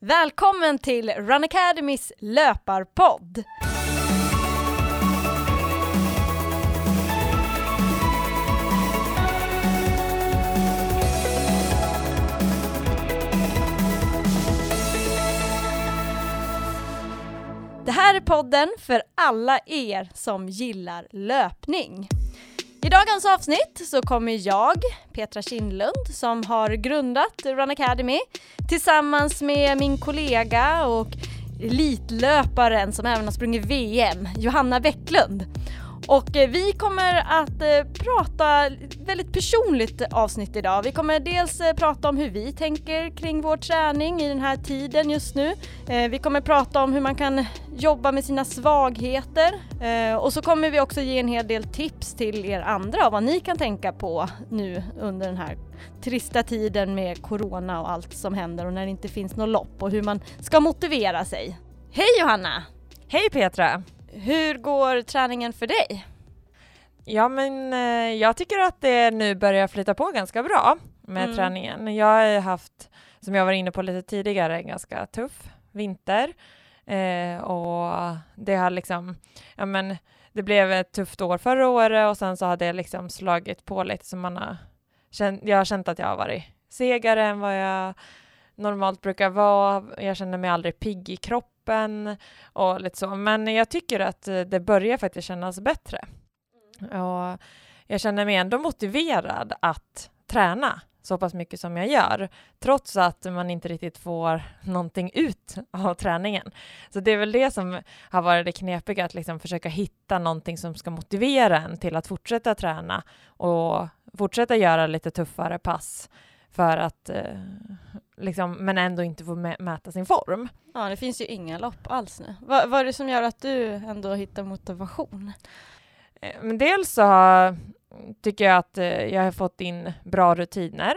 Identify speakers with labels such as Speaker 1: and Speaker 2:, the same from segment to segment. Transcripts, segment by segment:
Speaker 1: Välkommen till Run Academys löparpodd! Det här är podden för alla er som gillar löpning. I dagens avsnitt så kommer jag, Petra Kindlund, som har grundat Run Academy tillsammans med min kollega och elitlöparen som även har sprungit VM, Johanna Bäcklund. Och eh, vi kommer att eh, prata väldigt personligt avsnitt idag. Vi kommer dels eh, prata om hur vi tänker kring vår träning i den här tiden just nu. Vi kommer prata om hur man kan jobba med sina svagheter och så kommer vi också ge en hel del tips till er andra vad ni kan tänka på nu under den här trista tiden med corona och allt som händer och när det inte finns något lopp och hur man ska motivera sig. Hej Johanna!
Speaker 2: Hej Petra!
Speaker 1: Hur går träningen för dig?
Speaker 2: Ja, men eh, jag tycker att det nu börjar flyta på ganska bra med mm. träningen. Jag har haft, som jag var inne på lite tidigare, en ganska tuff vinter eh, och det har liksom, ja men det blev ett tufft år förra året och sen så har det liksom slagit på lite så man har känt, jag har känt att jag har varit segare än vad jag normalt brukar vara. Jag känner mig aldrig pigg i kroppen kroppen och lite så. Men jag tycker att eh, det börjar faktiskt kännas bättre. Mm. Och jag känner mig ändå motiverad att träna så pass mycket som jag gör, trots att man inte riktigt får någonting ut av träningen. Så det är väl det som har varit det knepiga, att liksom försöka hitta någonting som ska motivera en till att fortsätta träna och fortsätta göra lite tuffare pass för att eh, liksom, men ändå inte få mäta sin form.
Speaker 1: Ja, det finns ju inga lopp alls nu. Va vad är det som gör att du ändå hittar motivation?
Speaker 2: Eh, men dels så tycker jag att eh, jag har fått in bra rutiner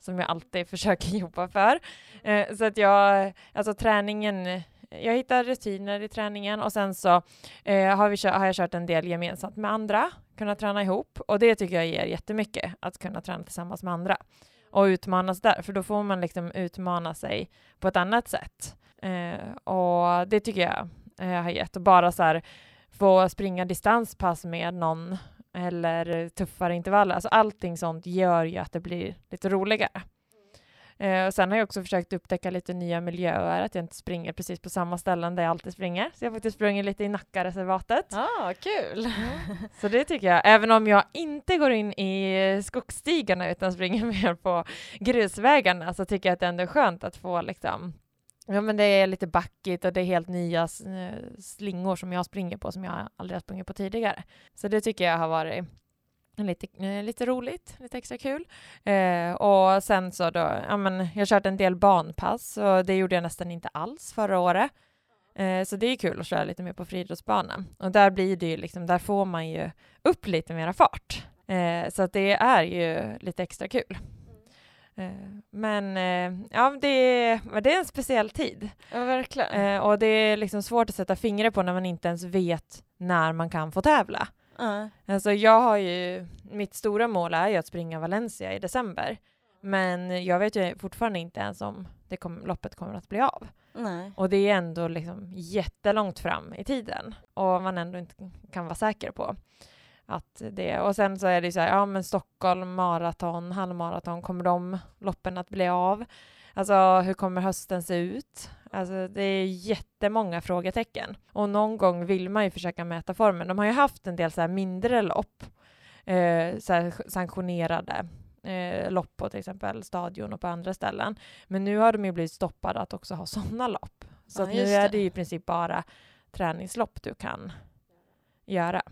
Speaker 2: som jag alltid försöker jobba för. Eh, så att jag, alltså träningen, jag hittar rutiner i träningen och sen så har, vi, har jag kört en del gemensamt med andra, kunna träna ihop och det tycker jag ger jättemycket, att kunna träna tillsammans med andra och utmanas där, för då får man liksom utmana sig på ett annat sätt. Eh, och det tycker jag eh, har gett. Och bara så här, få springa distanspass med någon eller tuffare intervaller, alltså allting sånt gör ju att det blir lite roligare. Eh, och sen har jag också försökt upptäcka lite nya miljöer, att jag inte springer precis på samma ställen där jag alltid springer. Så jag har faktiskt sprungit lite i Nackareservatet.
Speaker 1: Ah, kul!
Speaker 2: Mm. Så det tycker jag, även om jag inte går in i skogsstigarna utan springer mer på grusvägarna så tycker jag att det ändå är skönt att få liksom Ja men det är lite backigt och det är helt nya eh, slingor som jag springer på som jag aldrig har sprungit på tidigare. Så det tycker jag har varit lite, eh, lite roligt, lite extra kul. Eh, och sen så då, ja men jag kört en del banpass och det gjorde jag nästan inte alls förra året. Eh, så det är kul att köra lite mer på friidrottsbanan. Och där blir det ju liksom, där får man ju upp lite mera fart. Eh, så att det är ju lite extra kul. Eh, men ja, det, det är en speciell tid.
Speaker 1: Ja, verkligen.
Speaker 2: och det är liksom svårt att sätta fingret på när man inte ens vet när man kan få tävla. Uh. Alltså jag har ju, mitt stora mål är ju att springa Valencia i december. Men jag vet ju fortfarande inte ens om det kom, loppet kommer att bli av. Nej. Och det är ändå liksom jättelångt fram i tiden och man ändå inte kan vara säker på att det och sen så är det så här, ja men Stockholm maraton, halvmaraton, kommer de loppen att bli av? Alltså hur kommer hösten se ut? Alltså det är jättemånga frågetecken. Och någon gång vill man ju försöka mäta formen. De har ju haft en del så mindre lopp, eh, så sanktionerade eh, lopp på till exempel Stadion och på andra ställen. Men nu har de ju blivit stoppade att också ha sådana lopp. Så ja, nu är det i princip bara träningslopp du kan göra.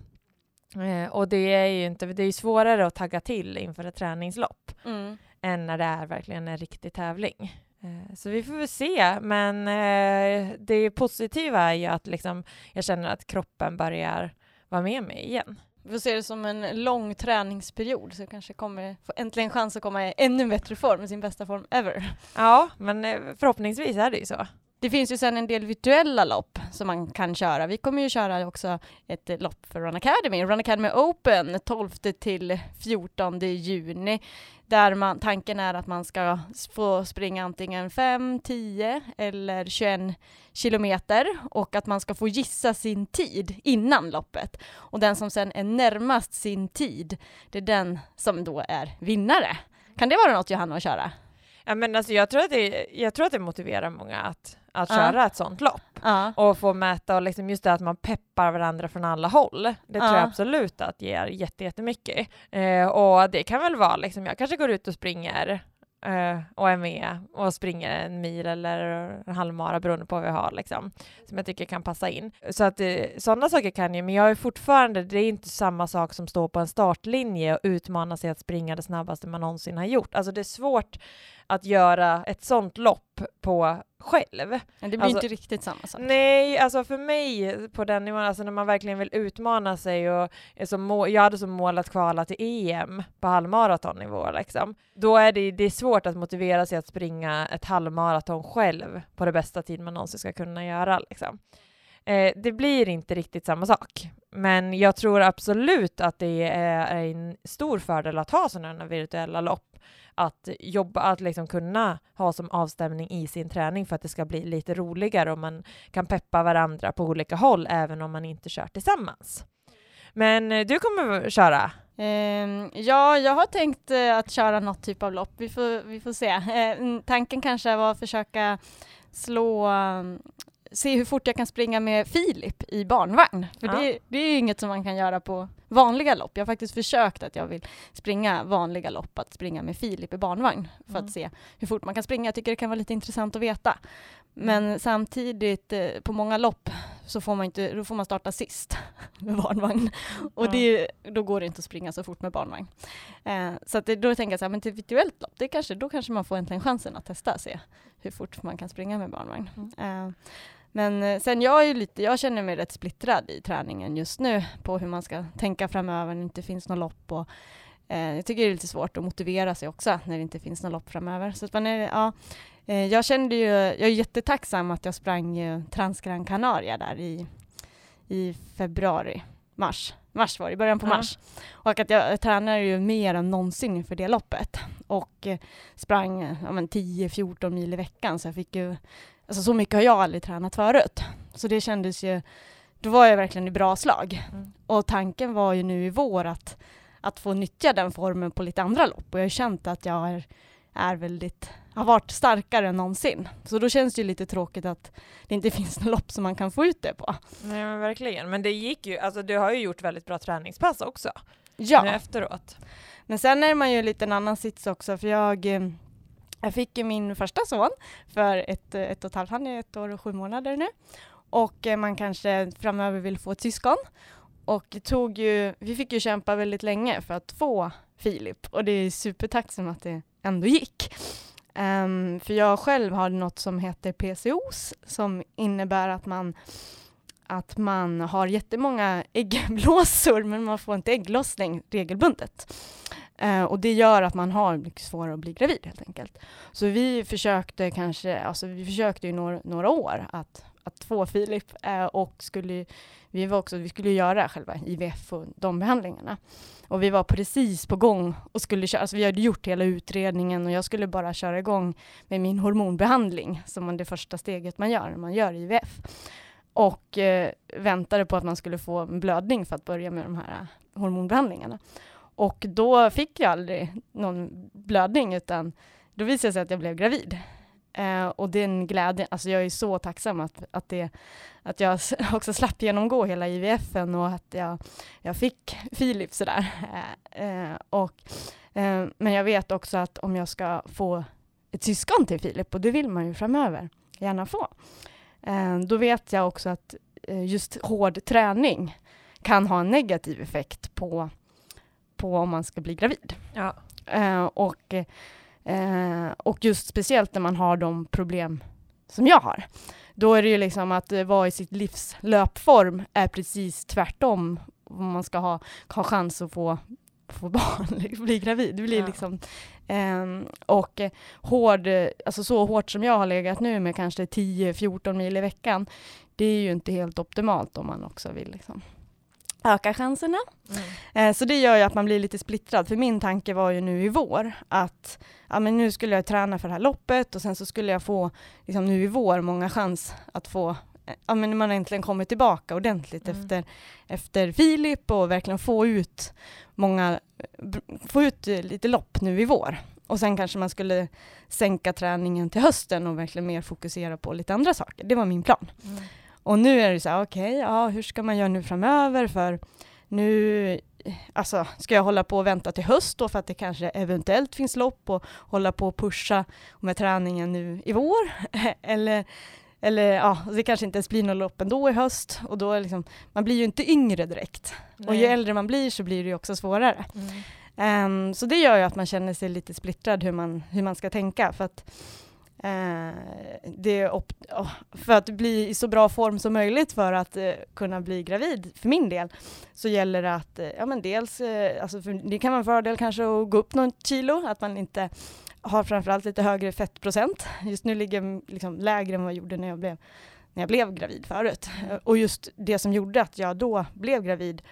Speaker 2: Eh, och det är ju inte, det är svårare att tagga till inför ett träningslopp mm. Än när det är verkligen en riktig tävling. Eh, så vi får väl se, men eh, det positiva är ju att liksom, jag känner att kroppen börjar vara med mig igen.
Speaker 1: Vi får se det som en lång träningsperiod så kanske kommer få äntligen chans att komma i ännu bättre form, sin bästa form ever.
Speaker 2: Ja, men eh, förhoppningsvis är det ju så
Speaker 1: det finns ju sen en del virtuella lopp som man kan köra. Vi kommer ju köra också ett lopp för Run Academy, Run Academy Open 12 till 14 juni där man, tanken är att man ska få springa antingen 5, 10 eller 21 kilometer och att man ska få gissa sin tid innan loppet. Och den som sen är närmast sin tid, det är den som då är vinnare. Kan det vara något Johanna att köra?
Speaker 2: Ja, men alltså, jag, tror att det, jag tror att det motiverar många att, att köra ett sånt lopp och få mäta och liksom just det att man peppar varandra från alla håll. Det tror
Speaker 1: Ja.
Speaker 2: jag absolut att ger jätte, jättemycket. Eh, och det kan väl vara liksom, jag kanske går ut och springer eh, och är med och springer en mil eller en halvmara beroende på vad vi har liksom, som jag tycker kan passa in. Så att eh, sådana saker kan jag, men jag är fortfarande, det är inte samma sak som står på en startlinje och utmana sig att springa det snabbaste man någonsin har gjort. Alltså det är svårt att göra ett sånt lopp på själv.
Speaker 1: Men det blir
Speaker 2: Alltså-
Speaker 1: inte riktigt samma sak.
Speaker 2: Nej, alltså för mig på den nivån, alltså när man verkligen vill utmana sig och må- jag hade som mål att kvala till EM på halvmaratonnivå liksom. Då är det, det är svårt att motivera sig att springa ett halvmaraton själv på det bästa tid man någonsin ska kunna göra liksom. Eh, det blir inte riktigt samma sak. Men jag tror absolut att det är en stor fördel att ha sådana virtuella lopp. Att jobba, att liksom kunna ha som avstämning i sin träning för att det ska bli lite roligare och man kan peppa varandra på olika håll även om man inte kör tillsammans. Men eh, du kommer köra?
Speaker 1: Ehm, ja, jag har tänkt eh, att köra något typ av lopp. Vi får, vi får se. Eh, tanken kanske var att försöka slå se hur fort jag kan springa med Filip i barnvagn. För
Speaker 2: Ja.
Speaker 1: det, det är ju inget som man kan göra på vanliga lopp. Jag har faktiskt försökt att jag vill springa vanliga lopp, att springa med Filip i barnvagn för
Speaker 2: Mm.
Speaker 1: att se hur fort man kan springa. Jag tycker det kan vara lite intressant att veta. Men samtidigt, eh, på många lopp så får man, inte, då får man starta sist med barnvagn. Och det, då går det inte att springa så fort med barnvagn. Eh, så att det, då tänker jag så här, men till virtuellt lopp, det kanske, då kanske man får äntligen chansen att testa se hur fort man kan springa med barnvagn. Eh, men eh, sen jag är ju lite, jag känner mig rätt splittrad i träningen just nu på hur man ska tänka framöver när det inte finns något lopp och eh, jag tycker det är lite svårt att motivera sig också när det inte finns något lopp framöver. Så man är, ja, eh, jag kände ju, jag är jättetacksam att jag sprang ju Transgran Canaria där i, i februari, mars. Mars var det, i början på
Speaker 2: Ja.
Speaker 1: mars. Och att jag tränar ju mer än någonsin inför det loppet. Och eh, sprang ja, men 10-14 mil i veckan så jag fick ju, alltså så mycket har jag aldrig tränat förut. Så det kändes ju, då var jag verkligen i bra slag.
Speaker 2: Mm.
Speaker 1: Och tanken var ju nu i vår att, att få nyttja den formen på lite andra lopp och jag har känt att jag är, är väldigt, har varit starkare än någonsin. Så då känns det ju lite tråkigt att det inte finns något lopp som man kan få ut det på.
Speaker 2: Nej men verkligen, men det gick ju, alltså du har ju gjort väldigt bra träningspass också
Speaker 1: Ja.
Speaker 2: nu efteråt.
Speaker 1: Men sen är man ju lite en annan sits också för jag, eh, jag fick min första son för ett, ett och ett halvt, han är ett år och sju månader nu. Och eh, man kanske framöver vill få ett syskon. Och tog ju, vi fick ju kämpa väldigt länge för att få Filip och det är supertacksam att det ändå gick. Um, för jag själv har något som heter PCOS som innebär att man att man har jättemånga äggblåsor men man får inte ägglossning regelbundet. Eh, och det gör att man har mycket svårare att bli gravid helt enkelt. Så vi försökte kanske, alltså vi försökte i några, några år att, att få Filip eh, och skulle, vi var också, vi skulle göra själva IVF och de behandlingarna. Och vi var precis på gång och skulle köra, alltså vi hade gjort hela utredningen och jag skulle bara köra igång med min hormonbehandling som är det första steget man gör när man gör IVF. Och eh, väntade på att man skulle få en blödning för att börja med de här eh, hormonbehandlingarna. Och då fick jag aldrig någon blödning utan då visade det sig att jag blev gravid. Eh, och den glädjen, alltså jag är så tacksam att, att, det, att jag också slapp genomgå hela IVFen och att jag, jag fick Filip sådär. Eh, eh, och, eh, men jag vet också att om jag ska få ett syskon till Filip, och det vill man ju framöver gärna få, eh, då vet jag också att eh, just hård träning kan ha en negativ effekt på, på om man ska bli gravid.
Speaker 2: Ja.
Speaker 1: Eh, och, eh, och just speciellt när man har de problem som jag har. Då är det ju liksom att eh, vara i sitt livs löpform är precis tvärtom om man ska ha, ha chans att få, få barn, bli gravid. Det blir ja. liksom, um, och hård, alltså så hårt som jag har legat nu med kanske 10-14 mil i veckan, det är ju inte helt optimalt om man också vill liksom öka chanserna. Mm. Eh, så det gör ju att man blir lite splittrad, för min tanke var ju nu i vår att ja, men nu skulle jag träna för det här loppet och sen så skulle jag få liksom, nu i vår många chans att få eh, ja, men man äntligen kommit tillbaka ordentligt mm. efter, efter Filip och verkligen få ut många, få ut lite lopp nu i vår. Och sen kanske man skulle sänka träningen till hösten och verkligen mer fokusera på lite andra saker. Det var min plan. Mm. Och nu är det så här, okej, okay, ja, hur ska man göra nu framöver? För nu alltså, ska jag hålla på och vänta till höst då för att det kanske eventuellt finns lopp och hålla på och pusha med träningen nu i vår? eller, eller ja, det kanske inte ens blir något lopp ändå i höst och då är liksom, man blir ju inte yngre direkt. Nej. Och ju äldre man blir så blir det ju också svårare. Mm. Um, så det gör ju att man känner sig lite splittrad hur man, hur man ska tänka. För att Eh, det för att bli i så bra form som möjligt för att eh, kunna bli gravid, för min del, så gäller det att, eh, ja men dels, eh, alltså det kan vara en fördel kanske att gå upp någon kilo, att man inte har framförallt lite högre fettprocent. Just nu ligger jag liksom lägre än vad jag gjorde när jag blev, när jag blev gravid förut. Mm. Och just det som gjorde att jag då blev gravid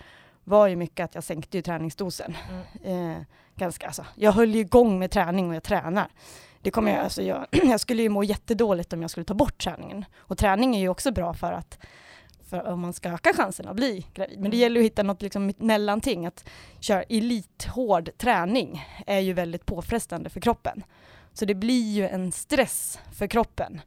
Speaker 1: var ju mycket att jag sänkte ju träningsdosen. Mm. Eh, ganska, alltså, jag höll ju igång med träning och jag tränar. Det kommer jag, alltså jag, jag skulle ju må jättedåligt om jag skulle ta bort träningen. Och träning är ju också bra för att för om man ska öka chansen att bli gravid. Men det mm. gäller att hitta något liksom mellanting. Att köra elithård träning är ju väldigt påfrestande för kroppen. Så det blir ju en stress för kroppen.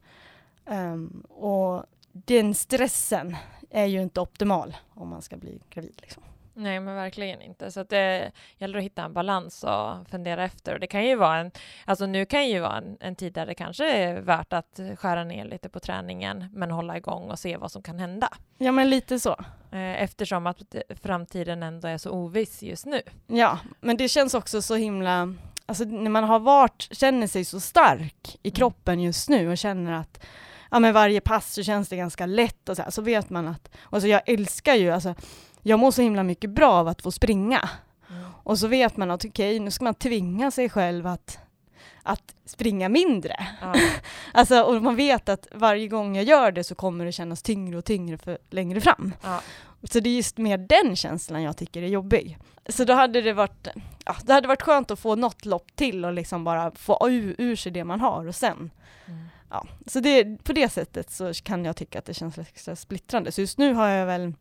Speaker 1: Um, och den stressen är ju inte optimal om man ska bli gravid. Liksom.
Speaker 2: Nej, men verkligen inte. Så det gäller att hitta en balans och fundera efter. Och det kan ju vara en, alltså nu kan ju vara en, en tid där det kanske är värt att skära ner lite på träningen, men hålla igång och se vad som kan hända.
Speaker 1: Ja, men lite så.
Speaker 2: Eh, eftersom att framtiden ändå är så oviss just nu.
Speaker 1: Ja, men det känns också så himla, alltså när man har varit, känner sig så stark i mm. kroppen just nu och känner att ja, men varje pass så känns det ganska lätt och så, här, så vet man att, och så jag älskar ju, alltså jag mår så himla mycket bra av att få springa. Mm. Och så vet man att okej, okay, nu ska man tvinga sig själv att, att springa mindre. Mm. alltså, och man vet att varje gång jag gör det så kommer det kännas tyngre och tyngre för längre fram. Mm. Så det är just mer den känslan jag tycker är jobbig. Så då hade det varit, ja, det hade varit skönt att få något lopp till och liksom bara få ur, ur sig det man har och sen mm. Ja, så det, på det sättet så kan jag tycka att det känns extra splittrande. Så just nu har jag väl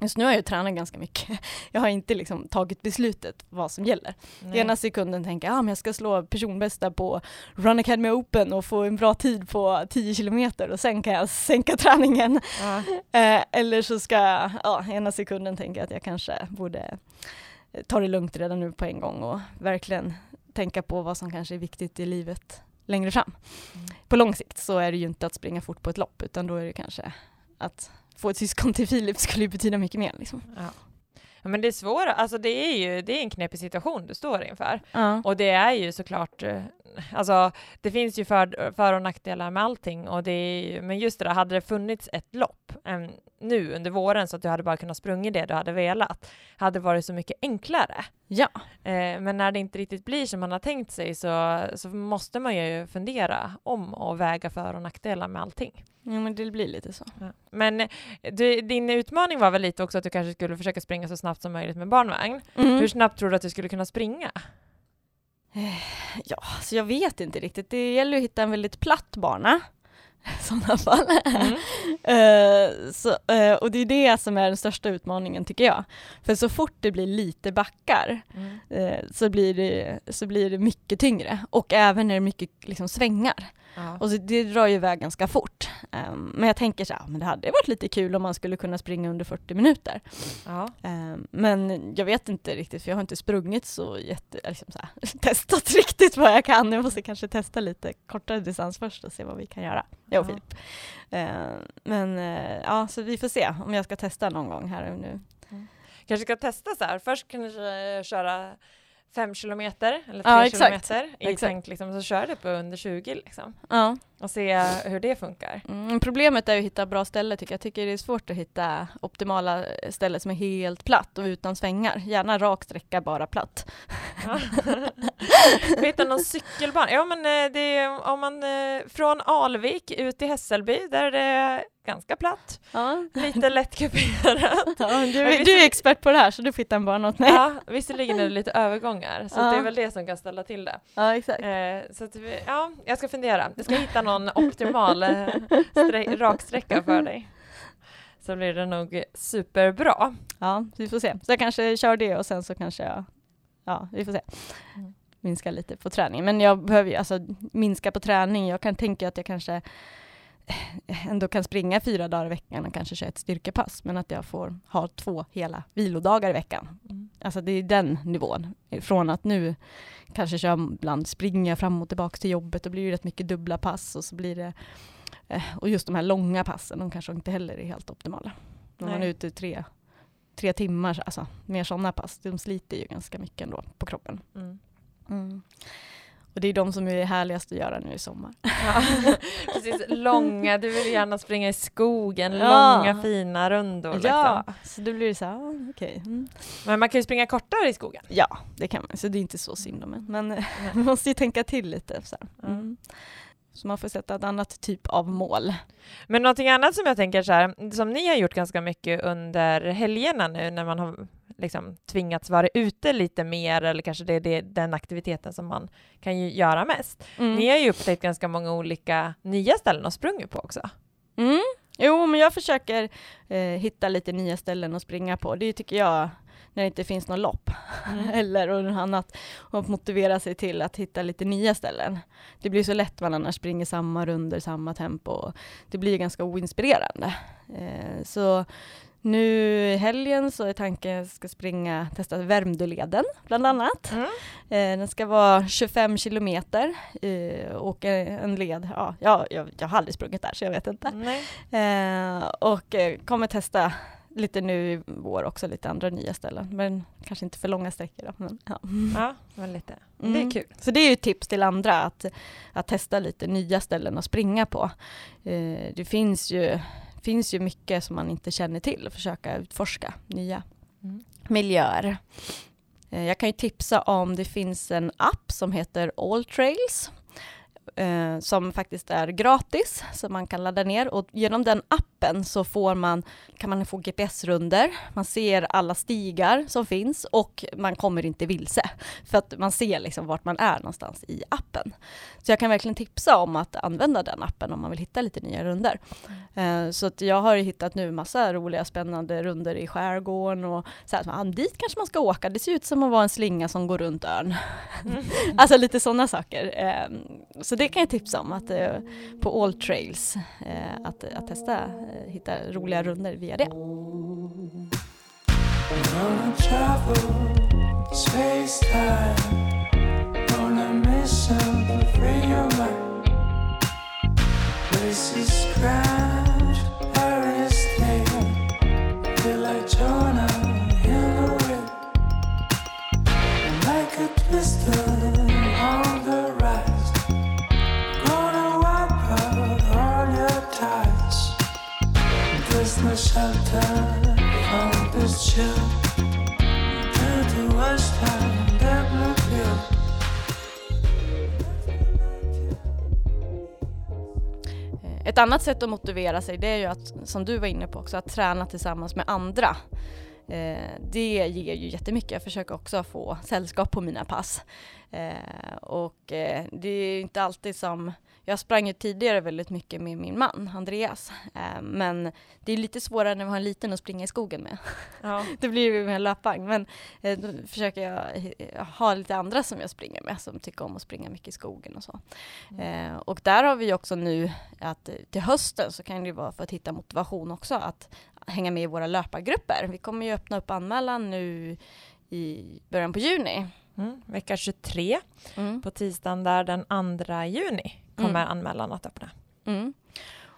Speaker 1: Just nu har jag tränat ganska mycket. Jag har inte liksom tagit beslutet vad som gäller. Nej. Ena sekunden tänker jag ah, men jag ska slå personbästa på Run Academy Open och få en bra tid på 10 kilometer och sen kan jag sänka träningen. Ja. Eh, eller så ska jag, ja, ena sekunden tänka att jag kanske borde ta det lugnt redan nu på en gång och verkligen tänka på vad som kanske är viktigt i livet längre fram. Mm. På lång sikt så är det ju inte att springa fort på ett lopp utan då är det kanske att få ett syskon till Filip skulle ju betyda mycket mer. Liksom.
Speaker 2: Ja. ja. men det är svårt, alltså det är ju det är en knepig situation du står inför. Ja. Och det är ju såklart, eh, alltså det finns ju för, för och nackdelar med allting, och det är men just det där, hade det funnits ett lopp en, nu under våren så att du hade bara kunnat sprungit det du hade velat, hade varit så mycket enklare.
Speaker 1: Ja.
Speaker 2: Eh, men när det inte riktigt blir som man har tänkt sig så, så måste man ju fundera om och väga för och nackdelar med allting.
Speaker 1: Ja, men det blir lite så. Ja.
Speaker 2: Men du, din utmaning var väl lite också att du kanske skulle försöka springa så snabbt som möjligt med barnvagn. Mm. Hur snabbt tror du att du skulle kunna springa?
Speaker 1: Ja, så jag vet inte riktigt. Det gäller att hitta en väldigt platt bana i sådana fall. Mm. uh, så, uh, och det är det som är den största utmaningen tycker jag. För så fort det blir lite backar mm. uh, så, blir det, så blir det mycket tyngre och även när det är mycket liksom, svängar. Ja. Och så, det drar ju iväg ganska fort. Um, men jag tänker så här, men det hade varit lite kul om man skulle kunna springa under 40 minuter. Ja. Um, men jag vet inte riktigt, för jag har inte sprungit så jätte, liksom så här, testat riktigt vad jag kan. Jag måste kanske testa lite kortare distans först och se vad vi kan göra, jag och ja. Filip. Uh, men uh, ja, så vi får se om jag ska testa någon gång här nu.
Speaker 2: Mm. Kanske ska testa så här, först kanske köra fem kilometer eller tre ja, kilometer i exakt. tänkt liksom, så kör det på under 20 liksom.
Speaker 1: Ja,
Speaker 2: och se hur det funkar.
Speaker 1: Mm, problemet är att hitta bra ställe tycker jag. Jag tycker det är svårt att hitta optimala ställen som är helt platt och utan svängar. Gärna rak sträcka, bara platt.
Speaker 2: Hitta någon cykelbana. Ja men eh, det är, om man eh, från Alvik ut till Hässelby där är det ganska platt. Ja. Lite lätt kuperat.
Speaker 1: Ja, du, du, är expert på det här så du får hitta en bana åt mig.
Speaker 2: Ja, visserligen är det lite övergångar så ja. det är väl det som kan ställa till det.
Speaker 1: Ja, exakt.
Speaker 2: Eh, så att vi, ja, jag ska fundera. Jag ska hitta någon optimal raksträcka för dig. Så blir det nog superbra.
Speaker 1: Ja, vi får se. Så jag kanske kör det och sen så kanske jag, ja, vi får se. Mm. Minska lite på träning. Men jag behöver ju alltså minska på träning. Jag kan tänka att jag kanske ändå kan springa fyra dagar i veckan och kanske köra ett styrkepass, men att jag får ha två hela vilodagar i veckan. Mm. Alltså det är den nivån. Från att nu kanske köra ibland springa fram och tillbaka till jobbet, då blir det rätt mycket dubbla pass och så blir det eh, och just de här långa passen, de kanske inte heller är helt optimala. När man är ute tre, tre timmar, alltså mer sådana pass, de sliter ju ganska mycket ändå på kroppen. Mm. Mm. Och det är de som är härligast att göra nu i sommar. Ja,
Speaker 2: precis, långa, du vill gärna springa i skogen, ja. långa fina rundor. Liksom.
Speaker 1: Ja, så då blir det så här, okej. Okay. Mm.
Speaker 2: Men man kan ju springa kortare i skogen.
Speaker 1: Ja, det kan man, så det är inte så synd om en. Men man måste ju tänka till lite. Så, mm. Så man får sätta ett annat typ av mål.
Speaker 2: Men någonting annat som jag tänker så här, som ni har gjort ganska mycket under helgerna nu när man har liksom tvingats vara ute lite mer eller kanske det är det, den aktiviteten som man kan ju göra mest. Mm. Ni har ju upptäckt ganska många olika nya ställen att sprungit på också.
Speaker 1: Mm. Jo, men jag försöker eh, hitta lite nya ställen att springa på. Det tycker jag när det inte finns något lopp mm. eller och annat och motivera sig till att hitta lite nya ställen. Det blir så lätt man annars springer samma runder, samma tempo. Det blir ganska oinspirerande. Eh, så nu i helgen så är tanken att jag ska springa, testa Värmdöleden bland annat. Mm. Eh, den ska vara 25 kilometer eh, och en led, ja, jag, jag, har aldrig sprungit där så jag vet inte. Eh, och eh, kommer testa lite nu i vår också, lite andra nya ställen. Men kanske inte för långa sträckor. Då, men,
Speaker 2: ja. ja, men lite. Mm. Det är kul.
Speaker 1: Så det är ju ett tips till andra att, att testa lite nya ställen att springa på. Eh, det finns ju finns ju mycket som man inte känner till och försöka utforska nya mm. miljöer. Eh, jag kan ju tipsa om det finns en app som heter All Trails eh, som faktiskt är gratis, som man kan ladda ner. Och genom den appen så får man, kan man få GPS-runder, man ser alla stigar som finns och man kommer inte vilse. För att man ser liksom vart man är någonstans i appen. Så jag kan verkligen tipsa om att använda den appen om man vill hitta lite nya runder. Mm. Så att jag har hittat nu massa roliga spännande runder i skärgården och så här, ah, dit kanske man ska åka. Det ser ut som att vara en slinga som går runt ön. Mm. alltså lite sådana saker. Ehm, så det kan jag tipsa om, att eh, på All Trails, att, att testa hitta roliga runder via det. Jonah in the wind. Like a twister Ett annat sätt att motivera sig det är ju att, som du var inne på också, att träna tillsammans med andra. Eh, det ger ju jättemycket. Jag försöker också få sällskap på mina pass. Eh, och eh, det är inte alltid som jag sprang ju tidigare väldigt mycket med min man, Andreas. Eh, men det är lite svårare när man har en liten att springa i skogen med. Ja. det blir ju med löpvagn. Men eh, då försöker jag ha lite andra som jag springer med, som tycker om att springa mycket i skogen och så. Mm. Eh, och där har vi också nu att till hösten så kan det vara för att hitta motivation också, att hänga med i våra löpargrupper. Vi kommer ju öppna upp anmälan nu i början på juni.
Speaker 2: Mm, vecka 23 mm. på tisdagen där den 2 juni kommer mm. anmälan att öppna.
Speaker 1: Mm.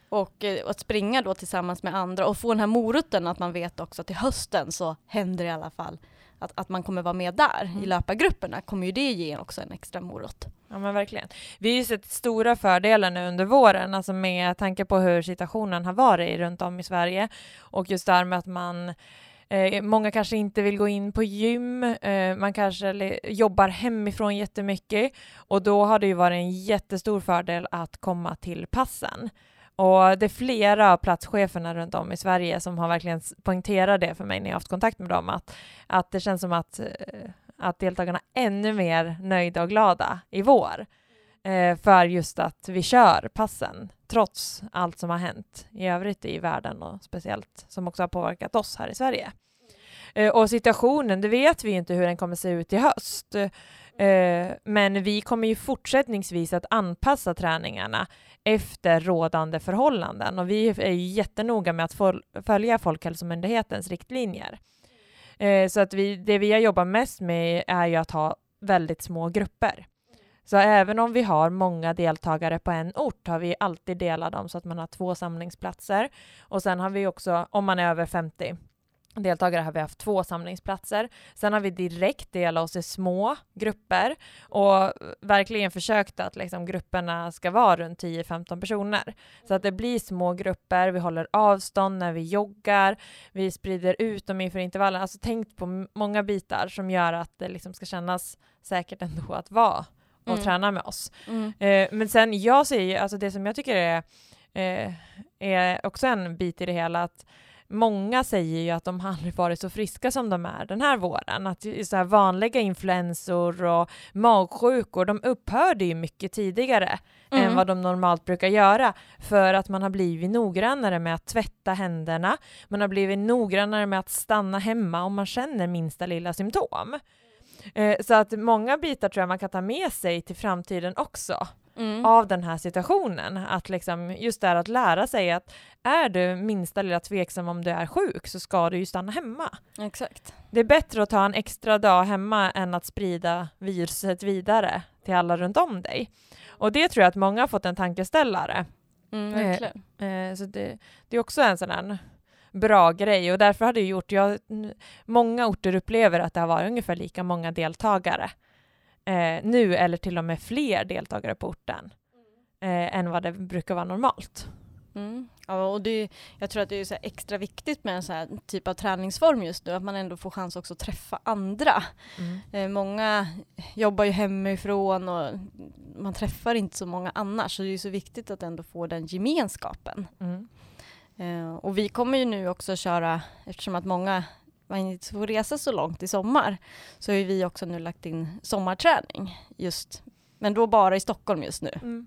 Speaker 1: Och, eh, att springa då tillsammans med andra och få den här moroten att man vet också till hösten så händer det i alla fall att, att man kommer vara med där
Speaker 2: Mm.
Speaker 1: i löpargrupperna kommer ju det ge också en extra morot.
Speaker 2: Ja men verkligen. Vi har ju sett stora fördelar nu under våren, alltså med tanke på hur situationen har varit runt om i Sverige och just där med att man eh, Många kanske inte vill gå in på gym, eh, man kanske jobbar hemifrån jättemycket och då har det ju varit en jättestor fördel att komma till passen. Och det är flera av platscheferna runt om i Sverige som har verkligen poängterat det för mig när jag haft kontakt med dem, att, att det känns som att, eh, att deltagarna är ännu mer nöjda och glada i vår. Eh, för just att vi kör passen, trots allt som har hänt i övrigt i världen och speciellt som också har påverkat oss här i Sverige. Eh, och situationen, det vet vi inte hur den kommer se ut i höst. Eh, men vi kommer ju fortsättningsvis att anpassa träningarna efter rådande förhållanden och vi är ju jättenoga med att följa Folkhälsomyndighetens riktlinjer. Eh, så att vi, det vi har jobbat mest med är ju att ha väldigt små grupper. Så även om vi har många deltagare på en ort har vi alltid delat dem så att man har två samlingsplatser. Och sen har vi också, om man är över 50 deltagare, har vi haft två samlingsplatser. Sen har vi direkt delat oss i små grupper och verkligen försökt att liksom grupperna ska vara runt 10-15 personer. Så att det blir små grupper, vi håller avstånd när vi joggar, vi sprider ut dem inför intervallen. Alltså tänkt på många bitar som gör att det liksom ska kännas säkert ändå att vara och
Speaker 1: Mm.
Speaker 2: träna med oss.
Speaker 1: Mm.
Speaker 2: Eh, men sen jag ser ju, alltså det som jag tycker är, eh, är också en bit i det hela, att många säger ju att de aldrig varit så friska som de är den här våren. Att så här vanliga influensor och magsjukor, de upphörde ju mycket tidigare än
Speaker 1: Mm.
Speaker 2: vad de normalt brukar göra för att man har blivit noggrannare med att tvätta händerna. Man har blivit noggrannare med att stanna hemma om man känner minsta lilla symptom. Eh, så att många bitar tror jag man kan ta med sig till framtiden också
Speaker 1: Mm.
Speaker 2: av den här situationen. Att liksom just det här att lära sig att är du minsta lilla tveksam om du är sjuk så ska du ju stanna hemma.
Speaker 1: Exakt.
Speaker 2: Det är bättre att ta en extra dag hemma än att sprida viruset vidare till alla runt om dig. Och det tror jag att många har fått en tankeställare.
Speaker 1: Mm,
Speaker 2: Eh,
Speaker 1: verkligen.
Speaker 2: Eh, så det, det är också en sån här bra grej och därför har det gjort, jag, många orter upplever att det har varit ungefär lika många deltagare eh, nu eller till och med fler deltagare på orten eh, än vad det brukar vara normalt.
Speaker 1: Mm. Ja, och det, jag tror att det är extra viktigt med en sån här typ av träningsform just nu, att man ändå får chans också att träffa andra. Eh, många jobbar ju hemifrån och man träffar inte så många annars, så det är så viktigt att ändå få den gemenskapen.
Speaker 2: Mm.
Speaker 1: Eh, och vi kommer ju nu också köra, eftersom att många inte får resa så långt i sommar, så har vi också nu lagt in sommarträning just, men då bara i Stockholm just nu.
Speaker 2: Mm.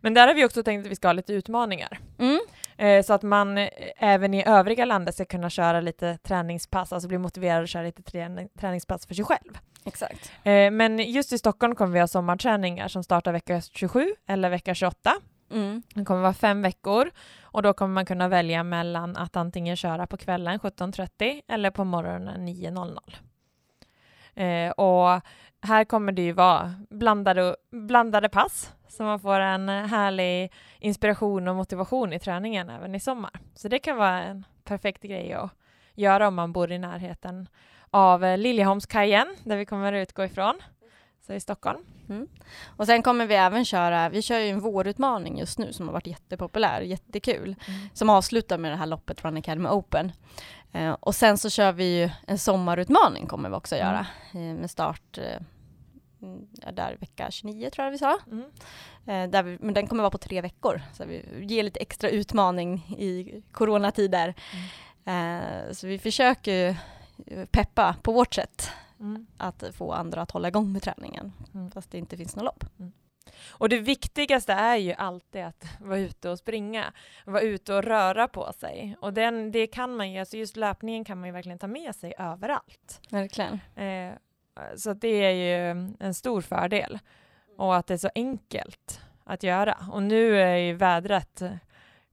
Speaker 2: Men där har vi också tänkt att vi ska ha lite utmaningar.
Speaker 1: Mm.
Speaker 2: Eh, så att man eh, även i övriga landet ska kunna köra lite träningspass, alltså bli motiverad att köra lite träning, träningspass för sig själv.
Speaker 1: Exakt.
Speaker 2: Eh, men just i Stockholm kommer vi ha sommarträningar som startar vecka 27 eller vecka 28.
Speaker 1: Mm.
Speaker 2: Det kommer vara fem veckor och då kommer man kunna välja mellan att antingen köra på kvällen 17.30 eller på morgonen 9.00. Eh, och här kommer det ju vara blandade, blandade pass så man får en härlig inspiration och motivation i träningen även i sommar. Så det kan vara en perfekt grej att göra om man bor i närheten av Liljeholmskajen där vi kommer utgå ifrån, så i Stockholm.
Speaker 1: Och sen kommer vi även köra, vi kör ju en vårutmaning just nu som har varit jättepopulär, jättekul, som avslutar med det här loppet Run Academy Open. Eh, och sen så kör vi ju en sommarutmaning kommer vi också göra eh, med start eh, mm, där vecka 29 tror jag vi sa.
Speaker 2: Mm.
Speaker 1: Eh, där vi, men den kommer vara på tre veckor, så vi ger lite extra utmaning i coronatider. Eh, så vi försöker peppa på vårt sätt
Speaker 2: Mm.
Speaker 1: att få andra att hålla igång med träningen,
Speaker 2: Mm.
Speaker 1: fast det inte finns något lopp.
Speaker 2: Och det viktigaste är ju alltid att vara ute och springa, vara ute och röra på sig. Och den, det kan man ju, alltså just löpningen kan man ju verkligen ta med sig överallt.
Speaker 1: Verkligen.
Speaker 2: Eh, så det är ju en stor fördel. Och att det är så enkelt att göra. Och nu är ju vädret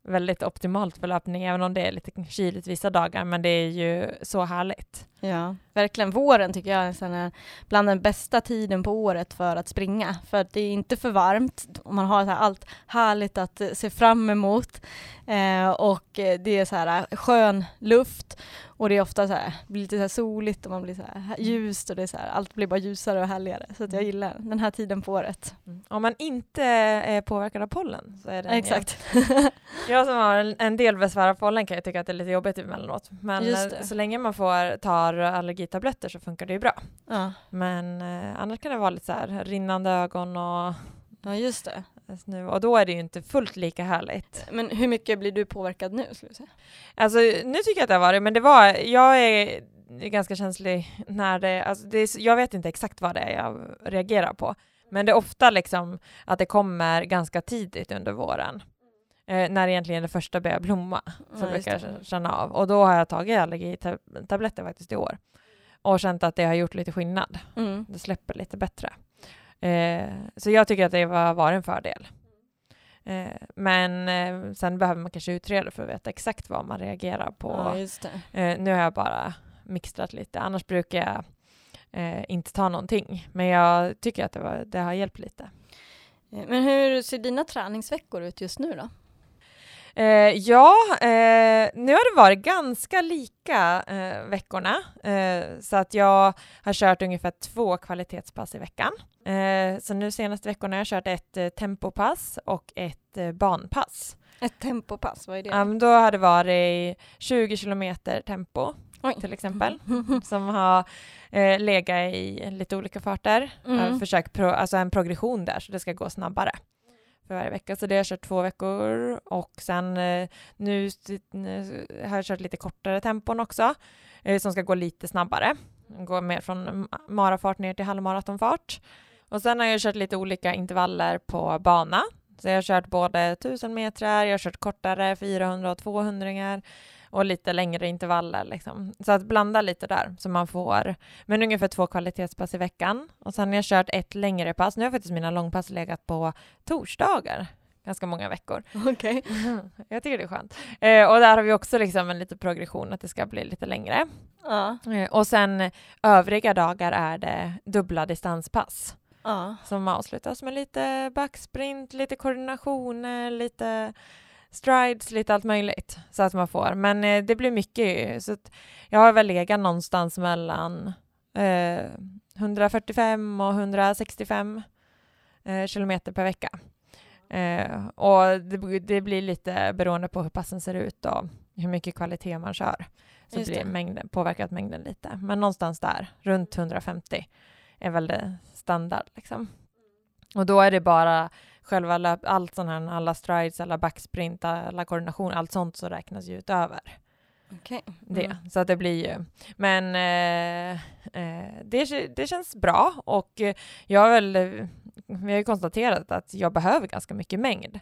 Speaker 2: väldigt optimalt för löpning, även om det är lite kyligt vissa dagar, men det är ju så härligt.
Speaker 1: Ja, verkligen. Våren tycker jag är bland den bästa tiden på året för att springa. För att det är inte för varmt, och man har så här allt härligt att se fram emot. Eh, och det är så här skön luft. Och det är ofta så här, blir lite så här soligt och man blir så här ljust och det är så här, allt blir bara ljusare och härligare. Så att jag mm. gillar den här tiden på året.
Speaker 2: Mm. Om man inte är påverkad av pollen så är det
Speaker 1: Exakt.
Speaker 2: jag som har en del besvär av pollen kan jag tycka att det är lite jobbigt emellanåt. Men eh, så länge man får tar allergitabletter så funkar det ju bra. Ja. Men eh, annars kan det vara lite så här rinnande ögon och
Speaker 1: Ja just det
Speaker 2: nu och då är det ju inte fullt lika härligt.
Speaker 1: Men hur mycket blir du påverkad nu? Skulle du säga?
Speaker 2: Alltså nu tycker jag att det har varit, men det var, jag är ganska känslig när det, alltså det jag vet inte exakt vad det är jag reagerar på, men det är ofta liksom att det kommer ganska tidigt under våren. Eh, när egentligen det första börjar blomma, så ja, brukar jag känna av. Och då har jag tagit allergitabletter faktiskt i år. Och känt att det har gjort lite skillnad. Mm. Det släpper lite bättre. Eh, så jag tycker att det var, var en fördel. Eh, men eh, sen behöver man kanske utreda för att veta exakt vad man reagerar på.
Speaker 1: Ja,
Speaker 2: eh, nu har jag bara mixtrat lite, annars brukar jag eh, inte ta någonting. Men jag tycker att det, var, det har hjälpt lite.
Speaker 1: Eh, men hur ser dina träningsveckor ut just nu då?
Speaker 2: Eh, ja, eh, nu har det varit ganska lika eh, veckorna, så att jag har kört ungefär två kvalitetspass i veckan. Eh, så nu senaste veckorna har jag kört ett eh, tempopass och ett banpass.
Speaker 1: Ett tempopass, vad är det?
Speaker 2: Um, då har det varit 20 kilometer tempo Oj. till exempel, som har eh, legat i lite olika farter. Mm. Försökt pro, alltså en progression där så det ska gå snabbare för varje vecka. Så det har jag kört två veckor och sen eh, nu, nu har jag kört lite kortare tempon också eh, som ska gå lite snabbare. Gå mer från marafart ner till halvmaratonfart. Och sen har jag kört lite olika intervaller på bana. Så jag har kört både 1000 meter, jag har kört kortare 400 och 200 och lite längre intervaller. Liksom. Så att blanda lite där så man får, men ungefär två kvalitetspass i veckan. Och sen har jag kört ett längre pass. Nu har faktiskt mina långpass legat på torsdagar ganska många veckor.
Speaker 1: Okej. Okay.
Speaker 2: jag tycker det är skönt. Eh, och där har vi också liksom en liten progression att det ska bli lite längre. Ja. Eh, och sen övriga dagar är det dubbla distanspass. Ja. Som avslutas med lite backsprint, lite koordinationer, lite strides, lite allt möjligt så att man får. Men eh, det blir mycket så att jag har väl legat någonstans mellan eh, 145 och 165 eh, kilometer per vecka. Eh, och det, det, blir lite beroende på hur passen ser ut och hur mycket kvalitet man kör. Så Just blir mängden, påverkat mängden lite. Men någonstans där, runt 150 är väl det standard liksom. Och då är det bara själva löp, allt sånt här, alla strides, alla backsprint, alla koordination, allt sånt så räknas ju utöver.
Speaker 1: Okay. Mm.
Speaker 2: Det, så att det blir ju, men eh, eh, det, det känns bra och jag har väl, vi har ju konstaterat att jag behöver ganska mycket mängd.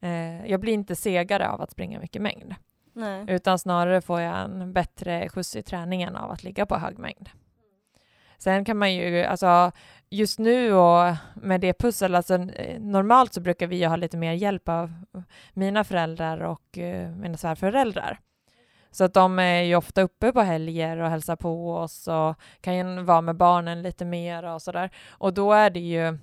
Speaker 2: Eh, jag blir inte segare av att springa mycket mängd. Nej. Utan snarare får jag en bättre skjuts i träningen av att ligga på hög mängd. Sen kan man ju, alltså just nu och med det pussel, alltså eh, normalt så brukar vi ha lite mer hjälp av mina föräldrar och uh, mina svärföräldrar. Så att de är ju ofta uppe på helger och hälsar på oss och kan ju vara med barnen lite mer och sådär. Och då är det ju